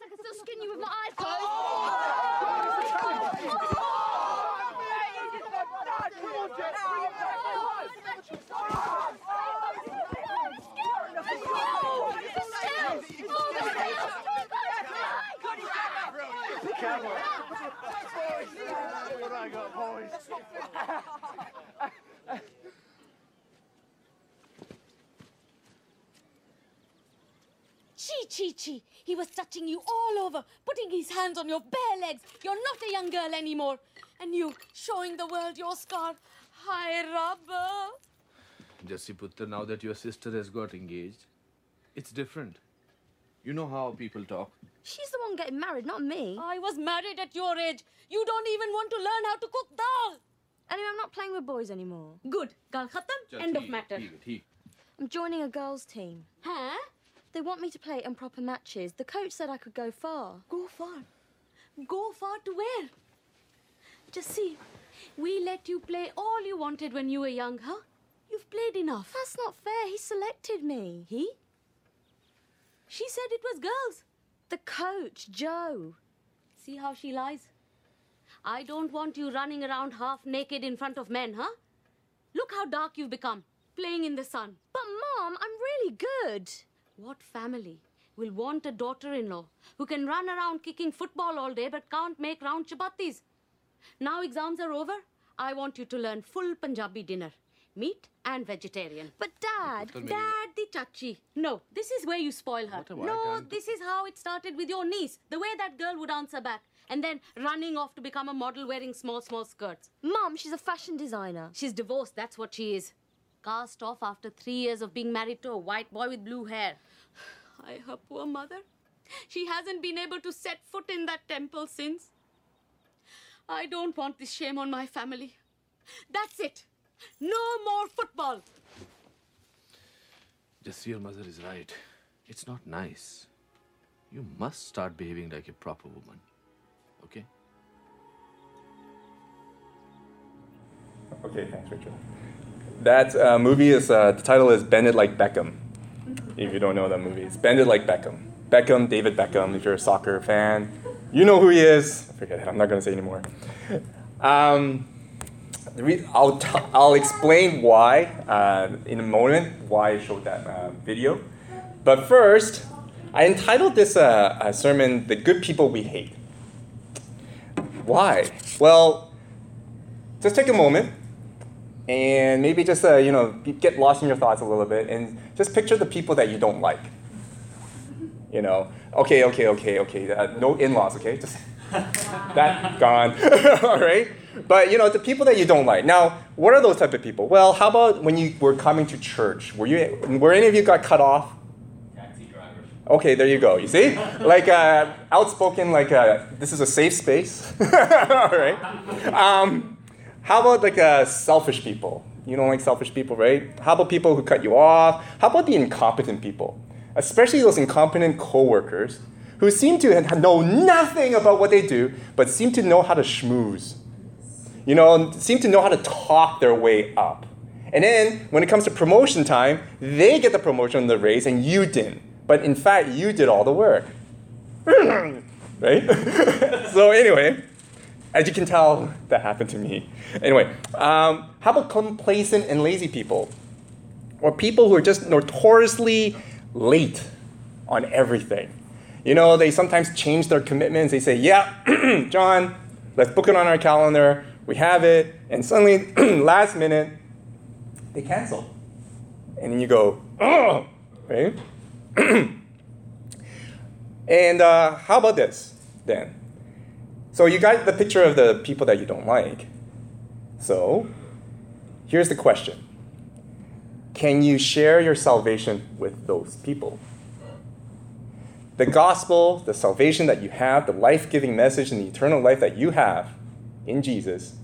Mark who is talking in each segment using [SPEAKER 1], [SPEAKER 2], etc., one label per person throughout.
[SPEAKER 1] least I can still skin you with my eyes closed.
[SPEAKER 2] What I got, boys?
[SPEAKER 1] Chi, Chi, Chi. He was touching you all over, putting his hands on your bare legs. You're not a young girl anymore. And you, showing the world your scar. Hi, rubber.
[SPEAKER 3] Jesse Putter, now that your sister has got engaged, it's different. You know how people talk.
[SPEAKER 4] She's the one getting married, not me.
[SPEAKER 1] I was married at your age. You don't even want to learn how to cook dal.
[SPEAKER 4] Anyway, I'm not playing with boys anymore.
[SPEAKER 1] Good. Gal khatam. End of matter.
[SPEAKER 4] I'm joining a girls' team.
[SPEAKER 1] Huh?
[SPEAKER 4] They want me to play in proper matches. The coach said I could go far.
[SPEAKER 1] Go far. Go far to where? Just see. We let you play all you wanted when you were young, huh? You've played enough.
[SPEAKER 4] That's not fair. He selected me.
[SPEAKER 1] He? She said it was girls.
[SPEAKER 4] The coach, Joe.
[SPEAKER 1] See how she lies? I don't want you running around half naked in front of men, huh? Look how dark you've become, playing in the sun.
[SPEAKER 4] But, Mom, I'm really good.
[SPEAKER 1] What family will want a daughter in law who can run around kicking football all day but can't make round chapatis? Now exams are over. I want you to learn full Punjabi dinner meat and vegetarian.
[SPEAKER 4] But, Dad.
[SPEAKER 1] Dad, the chachi. No, this is where you spoil her.
[SPEAKER 3] What have I
[SPEAKER 1] no, this is how it started with your niece. The way that girl would answer back. And then running off to become a model wearing small, small skirts.
[SPEAKER 4] Mom, she's a fashion designer.
[SPEAKER 1] She's divorced, that's what she is. Cast off after three years of being married to a white boy with blue hair. I, her poor mother. She hasn't been able to set foot in that temple since. I don't want this shame on my family. That's it. No more football.
[SPEAKER 3] Jesse, your mother is right. It's not nice. You must start behaving like a proper woman. Okay?
[SPEAKER 5] Okay, thanks, Rachel. That uh, movie is uh, the title is Bend It Like Beckham. If you don't know that movie, it's Bend It Like Beckham. Beckham, David Beckham. If you're a soccer fan, you know who he is. I forget it. I'm not gonna say anymore. Um, I'll t- I'll explain why uh, in a moment why I showed that uh, video. But first, I entitled this uh, sermon "The Good People We Hate." Why? Well, just take a moment and maybe just uh, you know get lost in your thoughts a little bit and just picture the people that you don't like you know okay okay okay okay uh, no in-laws okay just that gone all right but you know the people that you don't like now what are those type of people well how about when you were coming to church were you were any of you got cut off Taxi drivers. Okay, there you go. You see, like uh, outspoken, like uh, this is a safe space. All right. Um, how about like uh, selfish people? You don't like selfish people, right? How about people who cut you off? How about the incompetent people, especially those incompetent coworkers who seem to know nothing about what they do, but seem to know how to schmooze. You know, seem to know how to talk their way up. And then when it comes to promotion time, they get the promotion, and the raise, and you didn't. But in fact, you did all the work. right? so anyway, as you can tell, that happened to me. Anyway, um, how about complacent and lazy people? Or people who are just notoriously late on everything. You know, they sometimes change their commitments. They say, yeah, John, let's book it on our calendar. We have it. And suddenly, last minute, they cancel. And then you go, oh, right? and uh, how about this then? So you got the picture of the people that you don't like. So here's the question Can you share your salvation with those people? The gospel, the salvation that you have, the life giving message, and the eternal life that you have in Jesus,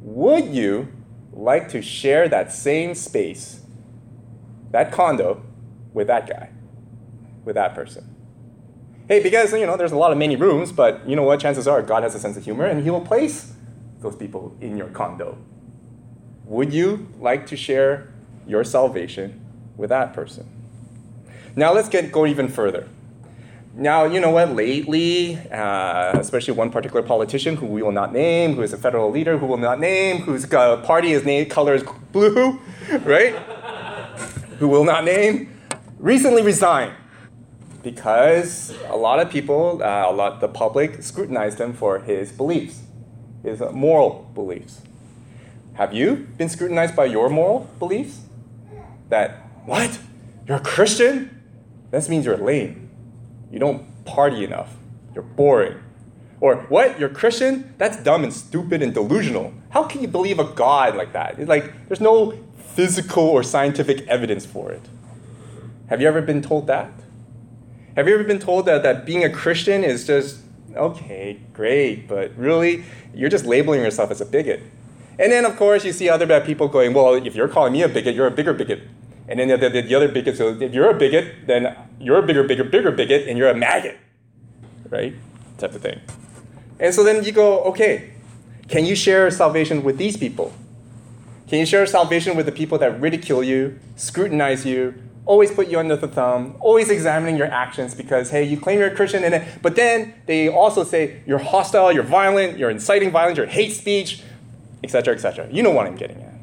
[SPEAKER 5] would you like to share that same space, that condo, with that guy, with that person? Hey, because you know there's a lot of many rooms, but you know what? Chances are God has a sense of humor, and He will place those people in your condo. Would you like to share your salvation with that person? Now let's get go even further. Now, you know what? Lately, uh, especially one particular politician who we will not name, who is a federal leader who will not name, whose uh, party is name color is blue, right? who will not name, recently resigned because a lot of people, uh, a lot the public scrutinized him for his beliefs, his moral beliefs. Have you been scrutinized by your moral beliefs? That what? You're a Christian? That means you're lame. You don't party enough. You're boring. Or what? You're Christian? That's dumb and stupid and delusional. How can you believe a God like that? It's like there's no physical or scientific evidence for it. Have you ever been told that? Have you ever been told that, that being a Christian is just, okay, great, but really, you're just labeling yourself as a bigot? And then, of course, you see other bad people going, well, if you're calling me a bigot, you're a bigger bigot. And then the, the, the other bigot go, if you're a bigot, then you're a bigger, bigger, bigger bigot, and you're a maggot, right? Type of thing. And so then you go, okay, can you share salvation with these people? Can you share salvation with the people that ridicule you, scrutinize you, always put you under the thumb, always examining your actions because, hey, you claim you're a Christian, and but then they also say you're hostile, you're violent, you're inciting violence, you're hate speech, etc., etc. You know what I'm getting at.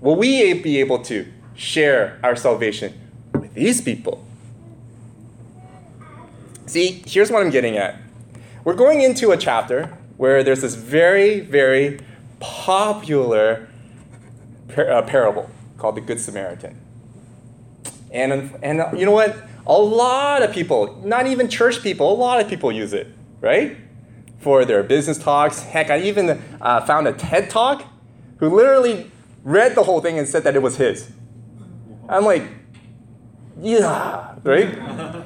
[SPEAKER 5] Will we be able to share our salvation with these people? See, here's what I'm getting at. We're going into a chapter where there's this very, very popular par- uh, parable called the Good Samaritan. And, and uh, you know what? A lot of people, not even church people, a lot of people use it, right? For their business talks. Heck, I even uh, found a TED talk who literally read the whole thing and said that it was his. I'm like, yeah, right?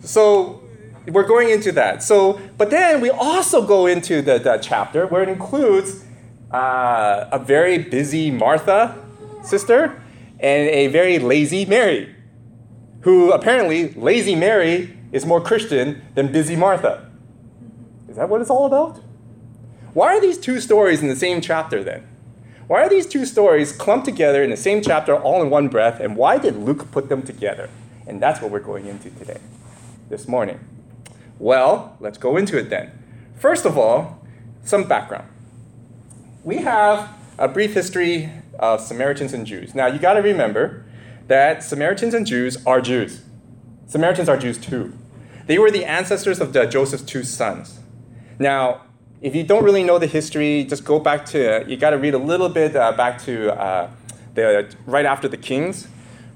[SPEAKER 5] so we're going into that. So, but then we also go into the, chapter where it includes uh, a very busy Martha sister and a very lazy Mary, who apparently, lazy Mary is more Christian than busy Martha. Is that what it's all about? Why are these two stories in the same chapter then? Why are these two stories clumped together in the same chapter all in one breath, and why did Luke put them together? And that's what we're going into today, this morning. Well, let's go into it then. First of all, some background. We have a brief history of Samaritans and Jews. Now, you got to remember that Samaritans and Jews are Jews. Samaritans are Jews too. They were the ancestors of the Joseph's two sons. Now, if you don't really know the history, just go back to, you got to read a little bit uh, back to uh, the, right after the Kings,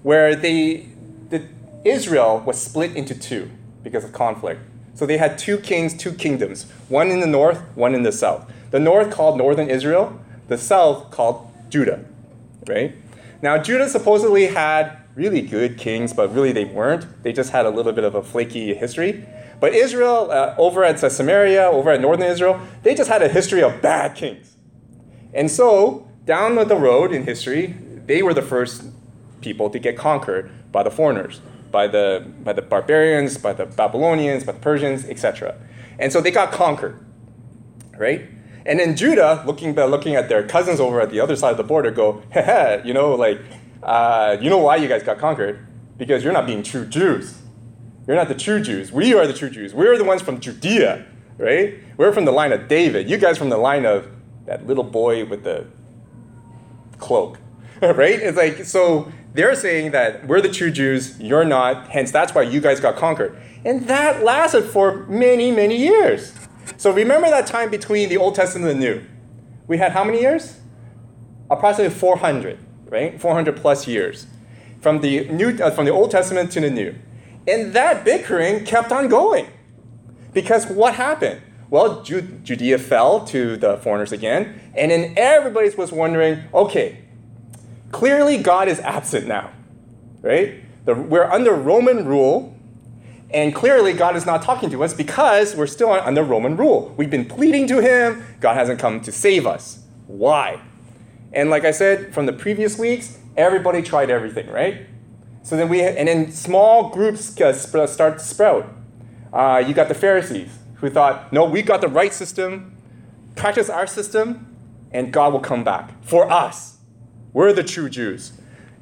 [SPEAKER 5] where they, the, Israel was split into two because of conflict. So they had two kings, two kingdoms, one in the north, one in the south. The north called northern Israel, the south called Judah, right? Now, Judah supposedly had really good kings, but really they weren't. They just had a little bit of a flaky history. But Israel, uh, over at Samaria, over at northern Israel, they just had a history of bad kings. And so, down the road in history, they were the first people to get conquered by the foreigners, by the, by the barbarians, by the Babylonians, by the Persians, etc. And so they got conquered, right? And then Judah, looking, looking at their cousins over at the other side of the border, go, Heh, you know, like, uh, you know why you guys got conquered? Because you're not being true Jews. You're not the true Jews. We are the true Jews. We're the ones from Judea, right? We're from the line of David. You guys from the line of that little boy with the cloak, right? It's like, so they're saying that we're the true Jews, you're not, hence that's why you guys got conquered. And that lasted for many, many years. So remember that time between the Old Testament and the New. We had how many years? Approximately 400, right? 400 plus years from the New, uh, from the Old Testament to the New. And that bickering kept on going. Because what happened? Well, Judea fell to the foreigners again, and then everybody was wondering, okay, clearly God is absent now, right? The, we're under Roman rule, and clearly, God is not talking to us because we're still under Roman rule. We've been pleading to Him, God hasn't come to save us. Why? And like I said from the previous weeks, everybody tried everything, right? So then we, and then small groups start to sprout. Uh, you got the Pharisees who thought, no, we got the right system, practice our system, and God will come back for us. We're the true Jews.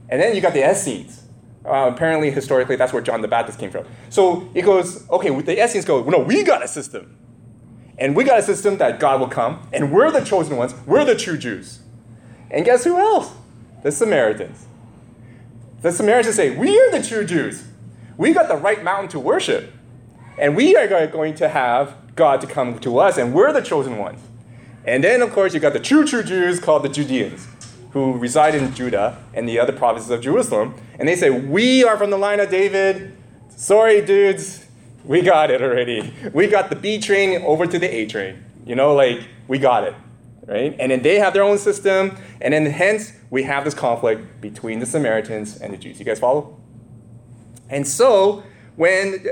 [SPEAKER 5] And then you got the Essenes Uh, apparently, historically, that's where John the Baptist came from. So it goes, okay, the Essenes go, no, we got a system. And we got a system that God will come, and we're the chosen ones, we're the true Jews. And guess who else? The Samaritans. The Samaritans say, We are the true Jews. We got the right mountain to worship. And we are going to have God to come to us, and we're the chosen ones. And then, of course, you got the true, true Jews called the Judeans, who reside in Judah and the other provinces of Jerusalem. And they say, We are from the line of David. Sorry, dudes, we got it already. We got the B train over to the A train. You know, like, we got it. Right? And then they have their own system, and then hence we have this conflict between the Samaritans and the Jews. You guys follow? And so when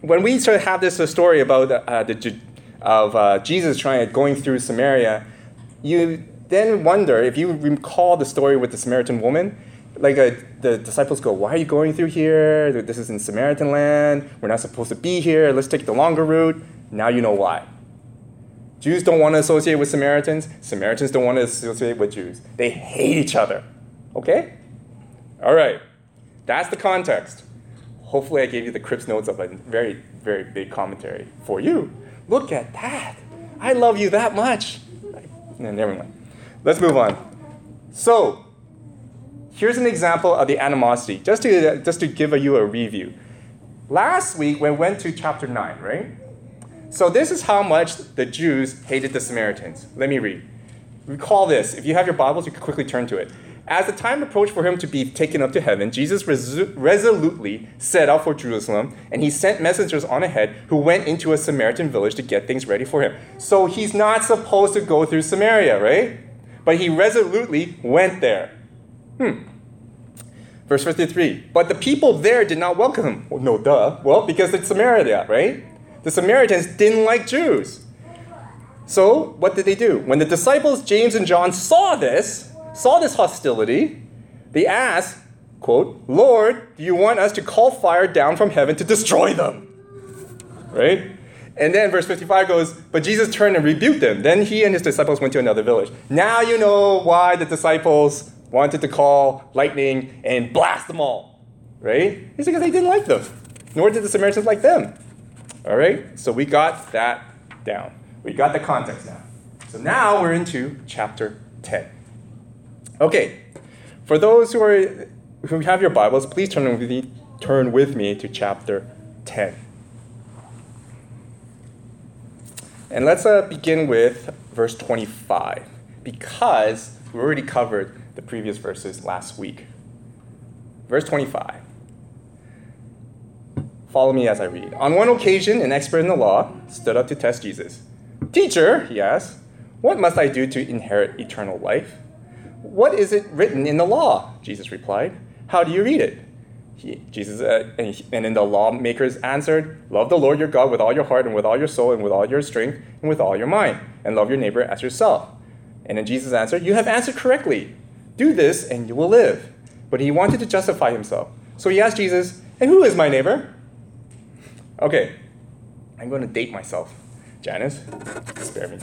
[SPEAKER 5] when we sort of have this story about uh, the of uh, Jesus trying going through Samaria, you then wonder if you recall the story with the Samaritan woman. Like uh, the disciples go, "Why are you going through here? This is in Samaritan land. We're not supposed to be here. Let's take the longer route." Now you know why. Jews don't want to associate with Samaritans. Samaritans don't want to associate with Jews. They hate each other. Okay? All right. That's the context. Hopefully, I gave you the Crips notes of a very, very big commentary for you. Look at that. I love you that much. Never mind. Let's move on. So, here's an example of the animosity, just to, just to give you a review. Last week, we went to chapter 9, right? So this is how much the Jews hated the Samaritans. Let me read. Recall this. If you have your Bibles, you can quickly turn to it. As the time approached for him to be taken up to heaven, Jesus resu- resolutely set out for Jerusalem, and he sent messengers on ahead who went into a Samaritan village to get things ready for him. So he's not supposed to go through Samaria, right? But he resolutely went there. Hmm. Verse 53. But the people there did not welcome him. Well, no, duh. Well, because it's Samaria, right? The Samaritans didn't like Jews. So, what did they do? When the disciples, James and John, saw this, saw this hostility, they asked, quote, Lord, do you want us to call fire down from heaven to destroy them? Right? And then verse 55 goes, But Jesus turned and rebuked them. Then he and his disciples went to another village. Now you know why the disciples wanted to call lightning and blast them all. Right? It's because they didn't like them. Nor did the Samaritans like them. All right? So we got that down. We got the context now. So now we're into chapter 10. Okay. For those who are who have your Bibles, please turn with me, turn with me to chapter 10. And let's uh, begin with verse 25 because we already covered the previous verses last week. Verse 25. Follow me as I read. On one occasion, an expert in the law stood up to test Jesus. Teacher, he asked, what must I do to inherit eternal life? What is it written in the law? Jesus replied. How do you read it? He, Jesus uh, and, he, and then the lawmakers answered, Love the Lord your God with all your heart and with all your soul and with all your strength and with all your mind, and love your neighbor as yourself. And then Jesus answered, You have answered correctly. Do this and you will live. But he wanted to justify himself. So he asked Jesus, And who is my neighbor? Okay, I'm going to date myself. Janice, spare me.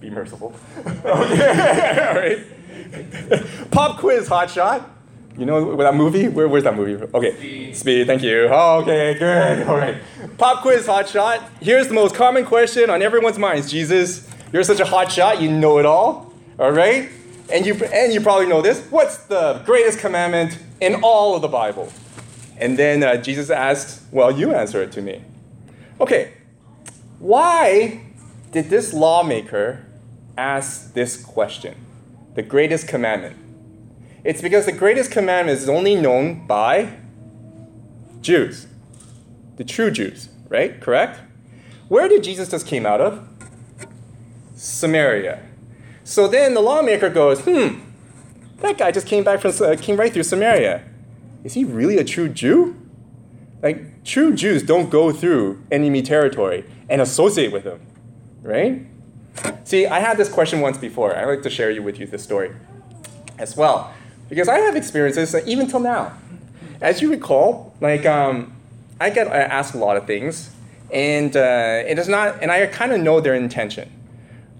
[SPEAKER 5] Be merciful. okay, all right. Pop quiz, hotshot. You know that movie? Where, where's that movie? Okay, Speed. Speed. Thank you. Oh, okay, good. All right. Pop quiz, hot shot. Here's the most common question on everyone's minds. Jesus, you're such a hot shot. You know it all. All right. And you and you probably know this. What's the greatest commandment in all of the Bible? And then uh, Jesus asks, Well, you answer it to me. Okay, why did this lawmaker ask this question? The greatest commandment. It's because the greatest commandment is only known by Jews, the true Jews, right? Correct? Where did Jesus just came out of? Samaria. So then the lawmaker goes, hmm, that guy just came back from uh, came right through Samaria. Is he really a true Jew? Like true Jews don't go through enemy territory and associate with them, right? See, I had this question once before. I like to share you with you this story as well, because I have experiences even till now. As you recall, like um, I get asked a lot of things, and uh, it is not, and I kind of know their intention,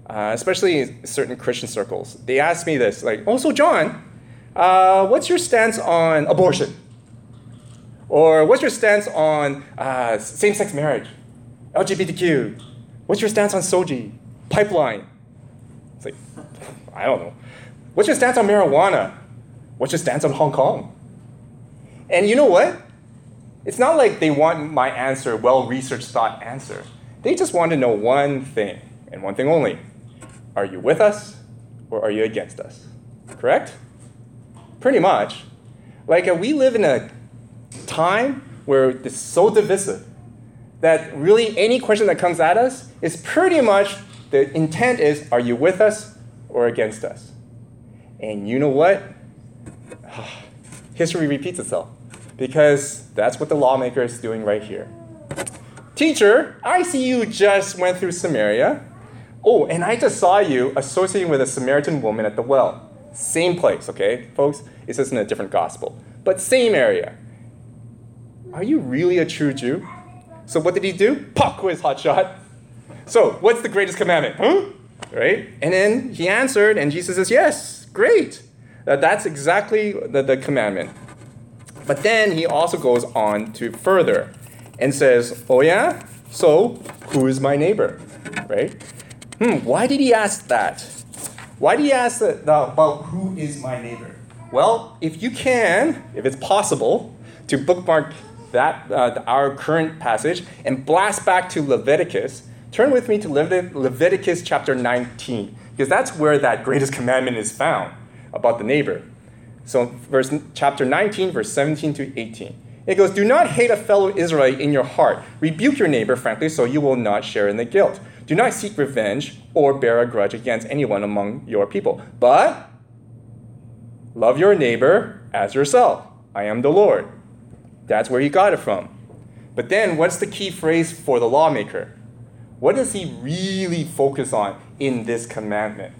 [SPEAKER 5] uh, especially in certain Christian circles. They ask me this, like, "Oh, so John, uh, what's your stance on abortion? Or what's your stance on uh, same sex marriage? LGBTQ? What's your stance on SOGI? Pipeline? It's like, I don't know. What's your stance on marijuana? What's your stance on Hong Kong? And you know what? It's not like they want my answer, well researched thought answer. They just want to know one thing, and one thing only. Are you with us or are you against us? Correct? Pretty much. Like, uh, we live in a time where it's so divisive that really any question that comes at us is pretty much the intent is are you with us or against us? And you know what? History repeats itself because that's what the lawmaker is doing right here. Teacher, I see you just went through Samaria. Oh, and I just saw you associating with a Samaritan woman at the well. Same place, okay, folks? It's just in a different gospel, but same area. Are you really a true Jew? So what did he do? Pop quiz, hotshot. So what's the greatest commandment? Huh? Right? And then he answered, and Jesus says, Yes, great. That that's exactly the, the commandment. But then he also goes on to further and says, Oh yeah? So who is my neighbor? Right? Hmm, why did he ask that? Why did he ask that, about who is my neighbor? Well, if you can, if it's possible, to bookmark that uh, our current passage and blast back to Leviticus, turn with me to Leviticus chapter 19, because that's where that greatest commandment is found about the neighbor. So, verse chapter 19, verse 17 to 18. It goes, Do not hate a fellow Israelite in your heart. Rebuke your neighbor frankly, so you will not share in the guilt. Do not seek revenge or bear a grudge against anyone among your people, but love your neighbor as yourself. I am the Lord. That's where he got it from. But then, what's the key phrase for the lawmaker? What does he really focus on in this commandment?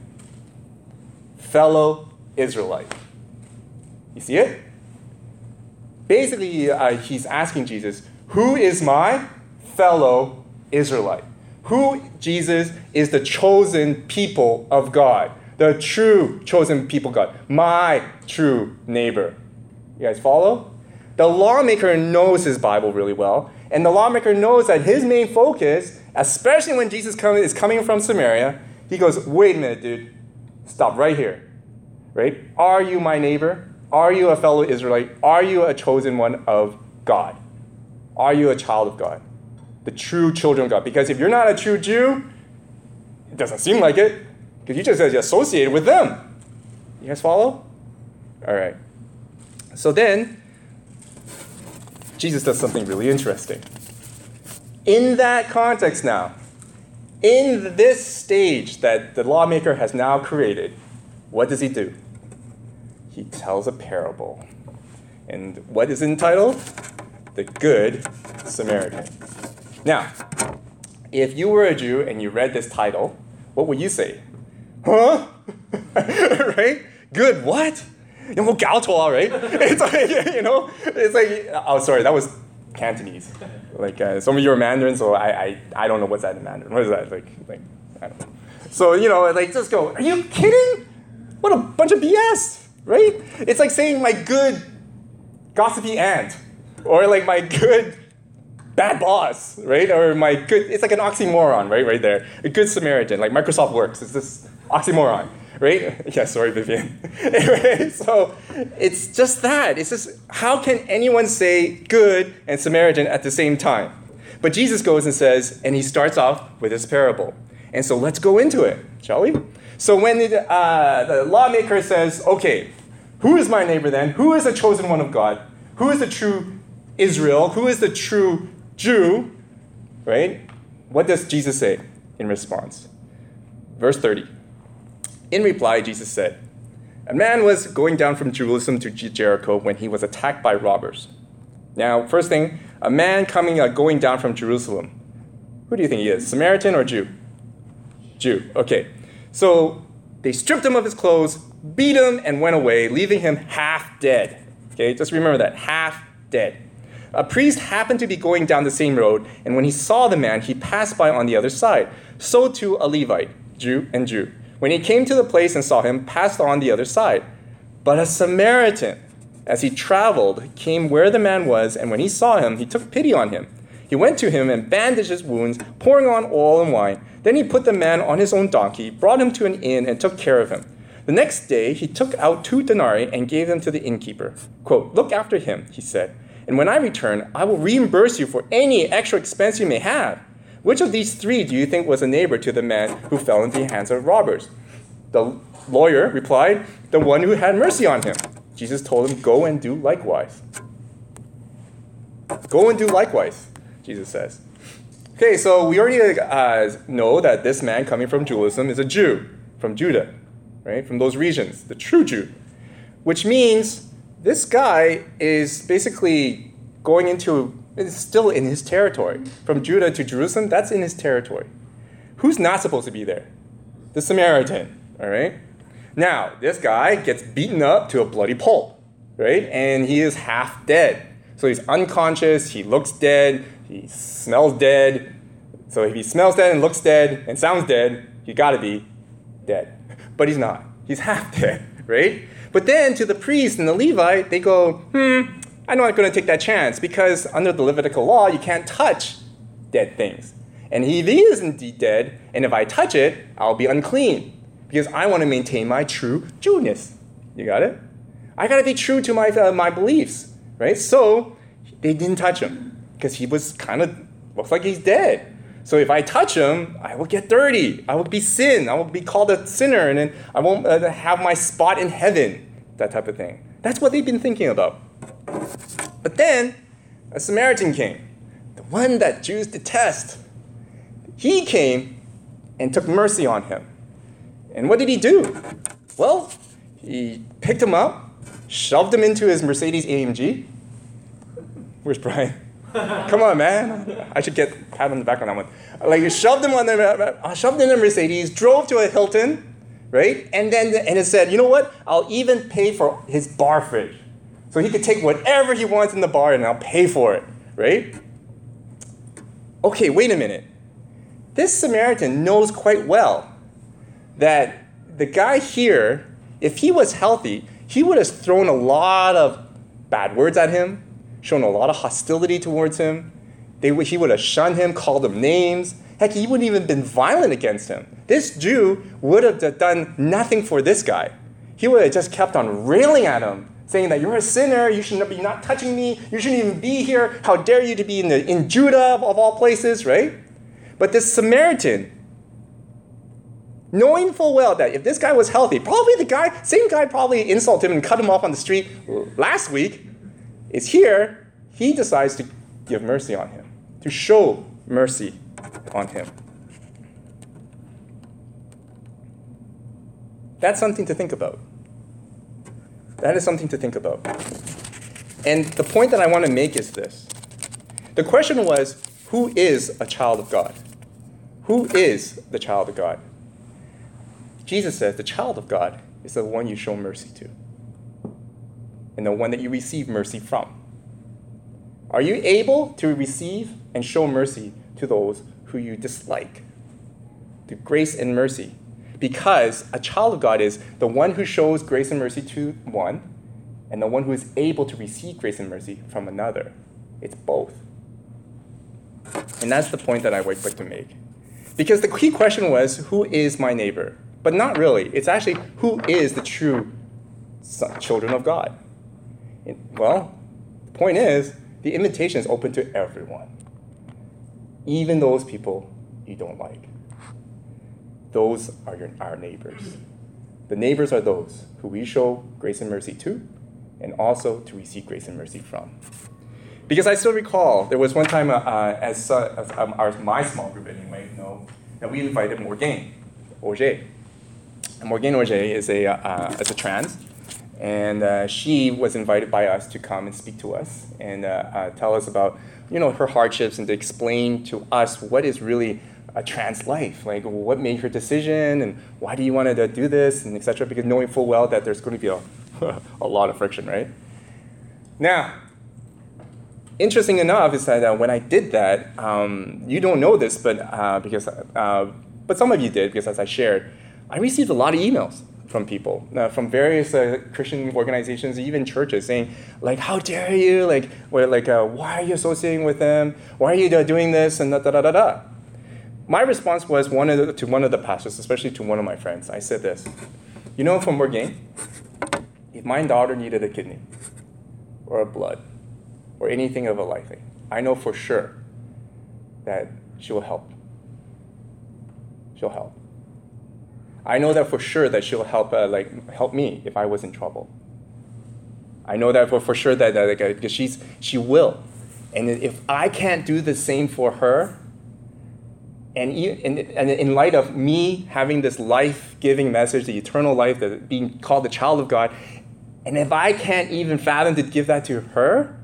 [SPEAKER 5] Fellow Israelite. You see it? Basically, uh, he's asking Jesus, Who is my fellow Israelite? Who, Jesus, is the chosen people of God, the true chosen people God, my true neighbor. You guys follow? The lawmaker knows his Bible really well, and the lawmaker knows that his main focus, especially when Jesus come, is coming from Samaria, he goes, Wait a minute, dude. Stop right here. Right? Are you my neighbor? Are you a fellow Israelite? Are you a chosen one of God? Are you a child of God? The true children of God. Because if you're not a true Jew, it doesn't seem like it, because you just associated with them. You guys follow? All right. So then, Jesus does something really interesting. In that context now, in this stage that the lawmaker has now created, what does he do? He tells a parable. And what is entitled? The Good Samaritan. Now, if you were a Jew and you read this title, what would you say? Huh? right? Good what? 有冇搞错啊？Right? It's like you know, it's like oh sorry, that was Cantonese. Like uh, some of you are Mandarin, so I, I I don't know what's that in Mandarin. What is that like like I don't know. So you know, like just go. Are you kidding? What a bunch of BS, Right? It's like saying my good gossipy aunt, or like my good bad boss, right? Or my good. It's like an oxymoron, right? Right there. A good Samaritan, like Microsoft Works. It's this oxymoron right? Yeah, sorry, Vivian. anyway, so it's just that. It's just how can anyone say good and Samaritan at the same time? But Jesus goes and says, and he starts off with this parable. And so let's go into it, shall we? So when uh, the lawmaker says, okay, who is my neighbor then? Who is the chosen one of God? Who is the true Israel? Who is the true Jew? Right? What does Jesus say in response? Verse 30. In reply, Jesus said, A man was going down from Jerusalem to Jericho when he was attacked by robbers. Now, first thing, a man coming, uh, going down from Jerusalem. Who do you think he is? Samaritan or Jew? Jew. Okay. So they stripped him of his clothes, beat him, and went away, leaving him half dead. Okay, just remember that half dead. A priest happened to be going down the same road, and when he saw the man, he passed by on the other side. So too a Levite, Jew and Jew when he came to the place and saw him, passed on the other side. But a Samaritan, as he traveled, came where the man was, and when he saw him, he took pity on him. He went to him and bandaged his wounds, pouring on oil and wine. Then he put the man on his own donkey, brought him to an inn, and took care of him. The next day, he took out two denarii and gave them to the innkeeper. Quote, Look after him, he said, and when I return, I will reimburse you for any extra expense you may have. Which of these three do you think was a neighbor to the man who fell into the hands of robbers? The lawyer replied, The one who had mercy on him. Jesus told him, Go and do likewise. Go and do likewise, Jesus says. Okay, so we already uh, know that this man coming from Judaism is a Jew, from Judah, right? From those regions, the true Jew. Which means this guy is basically going into, is still in his territory. From Judah to Jerusalem, that's in his territory. Who's not supposed to be there? The Samaritan, all right? Now, this guy gets beaten up to a bloody pulp, right? And he is half dead. So he's unconscious, he looks dead, he smells dead. So if he smells dead and looks dead and sounds dead, he gotta be dead. But he's not. He's half dead, right? But then to the priest and the Levite, they go, hmm, I'm not gonna take that chance because under the Levitical law, you can't touch dead things. And if he is indeed dead, and if I touch it, I'll be unclean because I want to maintain my true Jewness. You got it? I got to be true to my, uh, my beliefs, right? So they didn't touch him because he was kind of looks like he's dead. So if I touch him, I will get dirty. I will be sin. I will be called a sinner, and then I won't uh, have my spot in heaven. That type of thing. That's what they've been thinking about. But then a Samaritan came, the one that Jews detest. He came and took mercy on him. And what did he do? Well, he picked him up, shoved him into his Mercedes AMG. Where's Brian? Come on, man. I should get pat on the back on that one. Like you shoved him on the I shoved in the Mercedes, drove to a Hilton, right? And then and it said, you know what? I'll even pay for his bar fridge. So he could take whatever he wants in the bar and I'll pay for it, right? Okay, wait a minute. This Samaritan knows quite well that the guy here, if he was healthy, he would have thrown a lot of bad words at him, shown a lot of hostility towards him. They, he would have shunned him, called him names. Heck, he wouldn't even been violent against him. This Jew would have done nothing for this guy. He would have just kept on railing at him, saying that you're a sinner, you should not be not touching me, you shouldn't even be here, how dare you to be in, the, in Judah of all places, right? But this Samaritan, knowing full well that if this guy was healthy, probably the guy, same guy probably insulted him and cut him off on the street last week, is here, he decides to give mercy on him, to show mercy on him. That's something to think about. That is something to think about. And the point that I want to make is this. The question was, who is a child of God? Who is the child of God? Jesus says the child of God is the one you show mercy to, and the one that you receive mercy from. Are you able to receive and show mercy to those who you dislike? The grace and mercy. Because a child of God is the one who shows grace and mercy to one, and the one who is able to receive grace and mercy from another. It's both. And that's the point that I would like to make. Because the key question was who is my neighbor? But not really. It's actually who is the true son, children of God? Well, the point is the invitation is open to everyone, even those people you don't like. Those are your, our neighbors. The neighbors are those who we show grace and mercy to, and also to receive grace and mercy from. Because I still recall there was one time, uh, uh, as, uh, as um, our, my small group anyway, you know, that we invited Morgane Oger. And Morgane Oger is a, uh, is a trans, and uh, she was invited by us to come and speak to us and uh, tell us about you know, her hardships and to explain to us what is really a trans life. Like, what made her decision and why do you want to do this and etc. Because knowing full well that there's going to be a, a lot of friction, right? Now, interesting enough is that uh, when I did that, um, you don't know this, but uh, because uh, but some of you did because as I shared, I received a lot of emails from people, uh, from various uh, Christian organizations, even churches, saying like, "How dare you? Like, like, uh, why are you associating with them? Why are you uh, doing this?" And da da da da da. My response was one the, to one of the pastors, especially to one of my friends. I said this, "You know, from Morgane, if my daughter needed a kidney, or a blood, or anything of a like thing, I know for sure that she will help. She'll help." I know that for sure that she'll help, uh, like, help me if I was in trouble. I know that for, for sure that, that like, because she's, she will. And if I can't do the same for her, and, and, and in light of me having this life giving message, the eternal life, that being called the child of God, and if I can't even fathom to give that to her,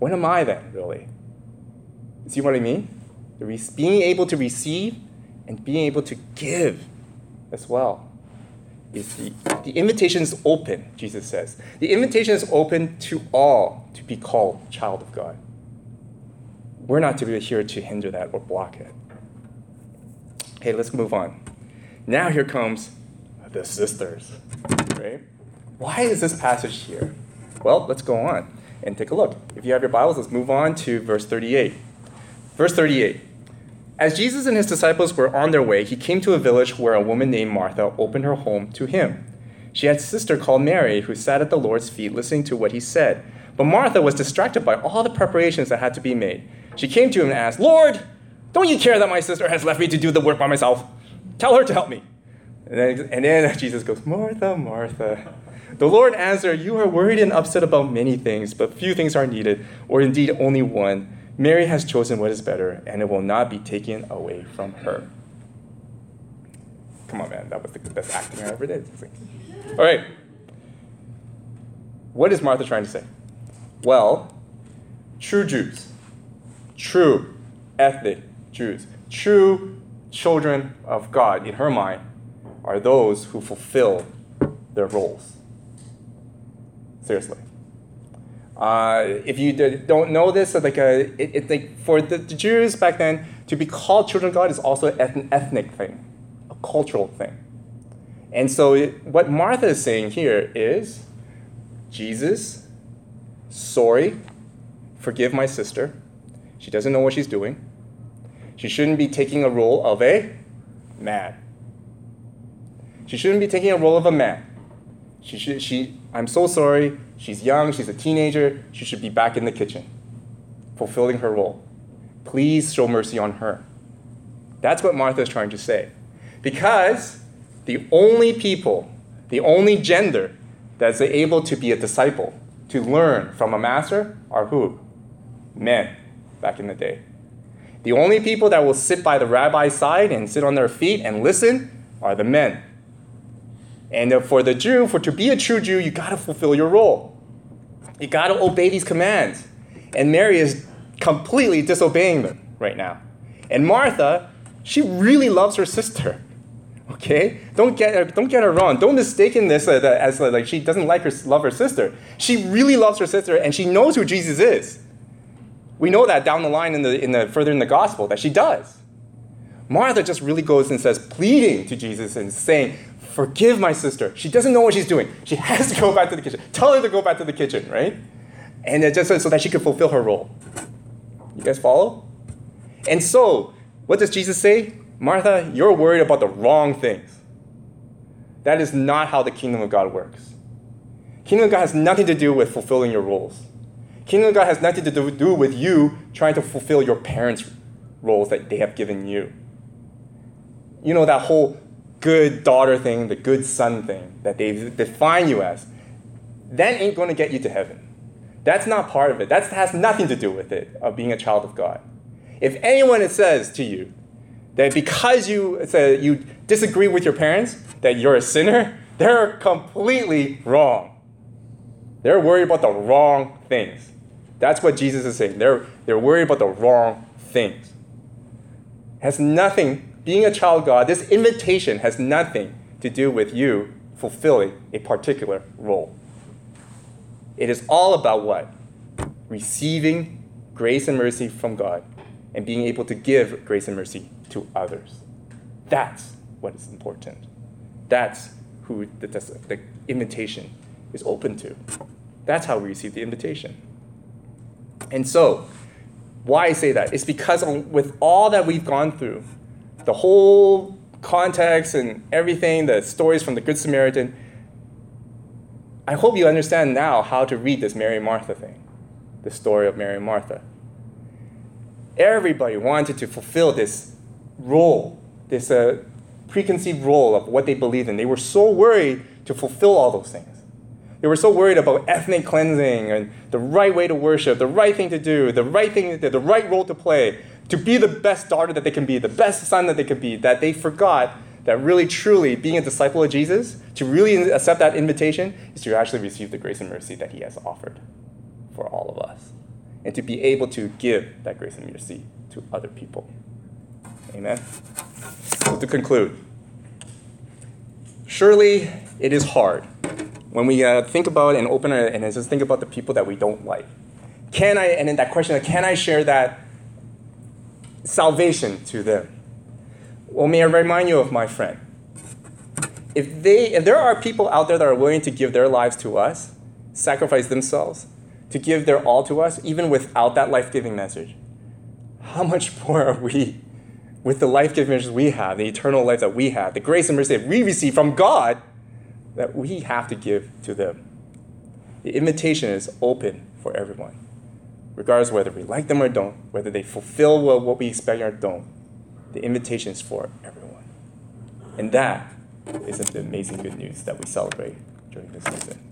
[SPEAKER 5] what am I then, really? See what I mean? Being able to receive and being able to give as well. Is the, the invitation is open, Jesus says. The invitation is open to all to be called child of God. We're not to be here to hinder that or block it. Okay, let's move on. Now here comes the sisters, right? Why is this passage here? Well, let's go on and take a look. If you have your Bibles, let's move on to verse 38. Verse 38. As Jesus and his disciples were on their way, he came to a village where a woman named Martha opened her home to him. She had a sister called Mary who sat at the Lord's feet listening to what he said. But Martha was distracted by all the preparations that had to be made. She came to him and asked, Lord, don't you care that my sister has left me to do the work by myself? Tell her to help me. And then, and then Jesus goes, Martha, Martha. The Lord answered, You are worried and upset about many things, but few things are needed, or indeed only one. Mary has chosen what is better, and it will not be taken away from her. Come on, man. That was the best acting I ever did. All right. What is Martha trying to say? Well, true Jews, true ethnic Jews, true children of God in her mind are those who fulfill their roles. Seriously. Uh, if you don't know this, like a, uh, it, like for the, the, Jews back then, to be called children of God is also an ethnic thing, a cultural thing. And so, it, what Martha is saying here is, Jesus, sorry, forgive my sister. She doesn't know what she's doing. She shouldn't be taking a role of a man. She shouldn't be taking a role of a man. She should, she, I'm so sorry. She's young, she's a teenager, she should be back in the kitchen, fulfilling her role. Please show mercy on her. That's what Martha is trying to say. Because the only people, the only gender that's able to be a disciple, to learn from a master, are who? Men, back in the day. The only people that will sit by the rabbi's side and sit on their feet and listen are the men. And for the Jew, for to be a true Jew, you got to fulfill your role. You got to obey these commands. And Mary is completely disobeying them right now. And Martha, she really loves her sister. Okay, don't get her, don't get her wrong. Don't mistake in this uh, as uh, like she doesn't like her love her sister. She really loves her sister, and she knows who Jesus is. We know that down the line in the, in the further in the gospel that she does. Martha just really goes and says, pleading to Jesus and saying, forgive my sister. She doesn't know what she's doing. She has to go back to the kitchen. Tell her to go back to the kitchen, right? And just so that she can fulfill her role. You guys follow? And so, what does Jesus say? Martha, you're worried about the wrong things. That is not how the kingdom of God works. Kingdom of God has nothing to do with fulfilling your roles. Kingdom of God has nothing to do with you trying to fulfill your parents' roles that they have given you. You know that whole good daughter thing, the good son thing that they define you as, that ain't going to get you to heaven. That's not part of it. That has nothing to do with it, of being a child of God. If anyone says to you that because you, say, you disagree with your parents, that you're a sinner, they're completely wrong. They're worried about the wrong things. That's what Jesus is saying. They're, they're worried about the wrong things. It has nothing being a child God, this invitation has nothing to do with you fulfilling a particular role. It is all about what? Receiving grace and mercy from God and being able to give grace and mercy to others. That's what is important. That's who the, the invitation is open to. That's how we receive the invitation. And so, why I say that is because with all that we've gone through, the whole context and everything, the stories from the Good Samaritan, I hope you understand now how to read this Mary Martha thing, the story of Mary and Martha. Everybody wanted to fulfill this role, this uh, preconceived role of what they believed in. They were so worried to fulfill all those things. They were so worried about ethnic cleansing and the right way to worship, the right thing to do, the right thing, the right role to play, to be the best daughter that they can be, the best son that they could be, that they forgot that really truly being a disciple of Jesus, to really accept that invitation, is to actually receive the grace and mercy that he has offered for all of us. And to be able to give that grace and mercy to other people. Amen. So to conclude, surely it is hard when we uh, think about and open it and just think about the people that we don't like. Can I, and then that question, can I share that salvation to them? Well, may I remind you of my friend? If, they, if there are people out there that are willing to give their lives to us, sacrifice themselves, to give their all to us, even without that life giving message, how much more are we with the life giving message we have, the eternal life that we have, the grace and mercy that we receive from God that we have to give to them? The invitation is open for everyone, regardless whether we like them or don't, whether they fulfill what we expect or don't. The invitation is for everyone. And that is the amazing good news that we celebrate during this season.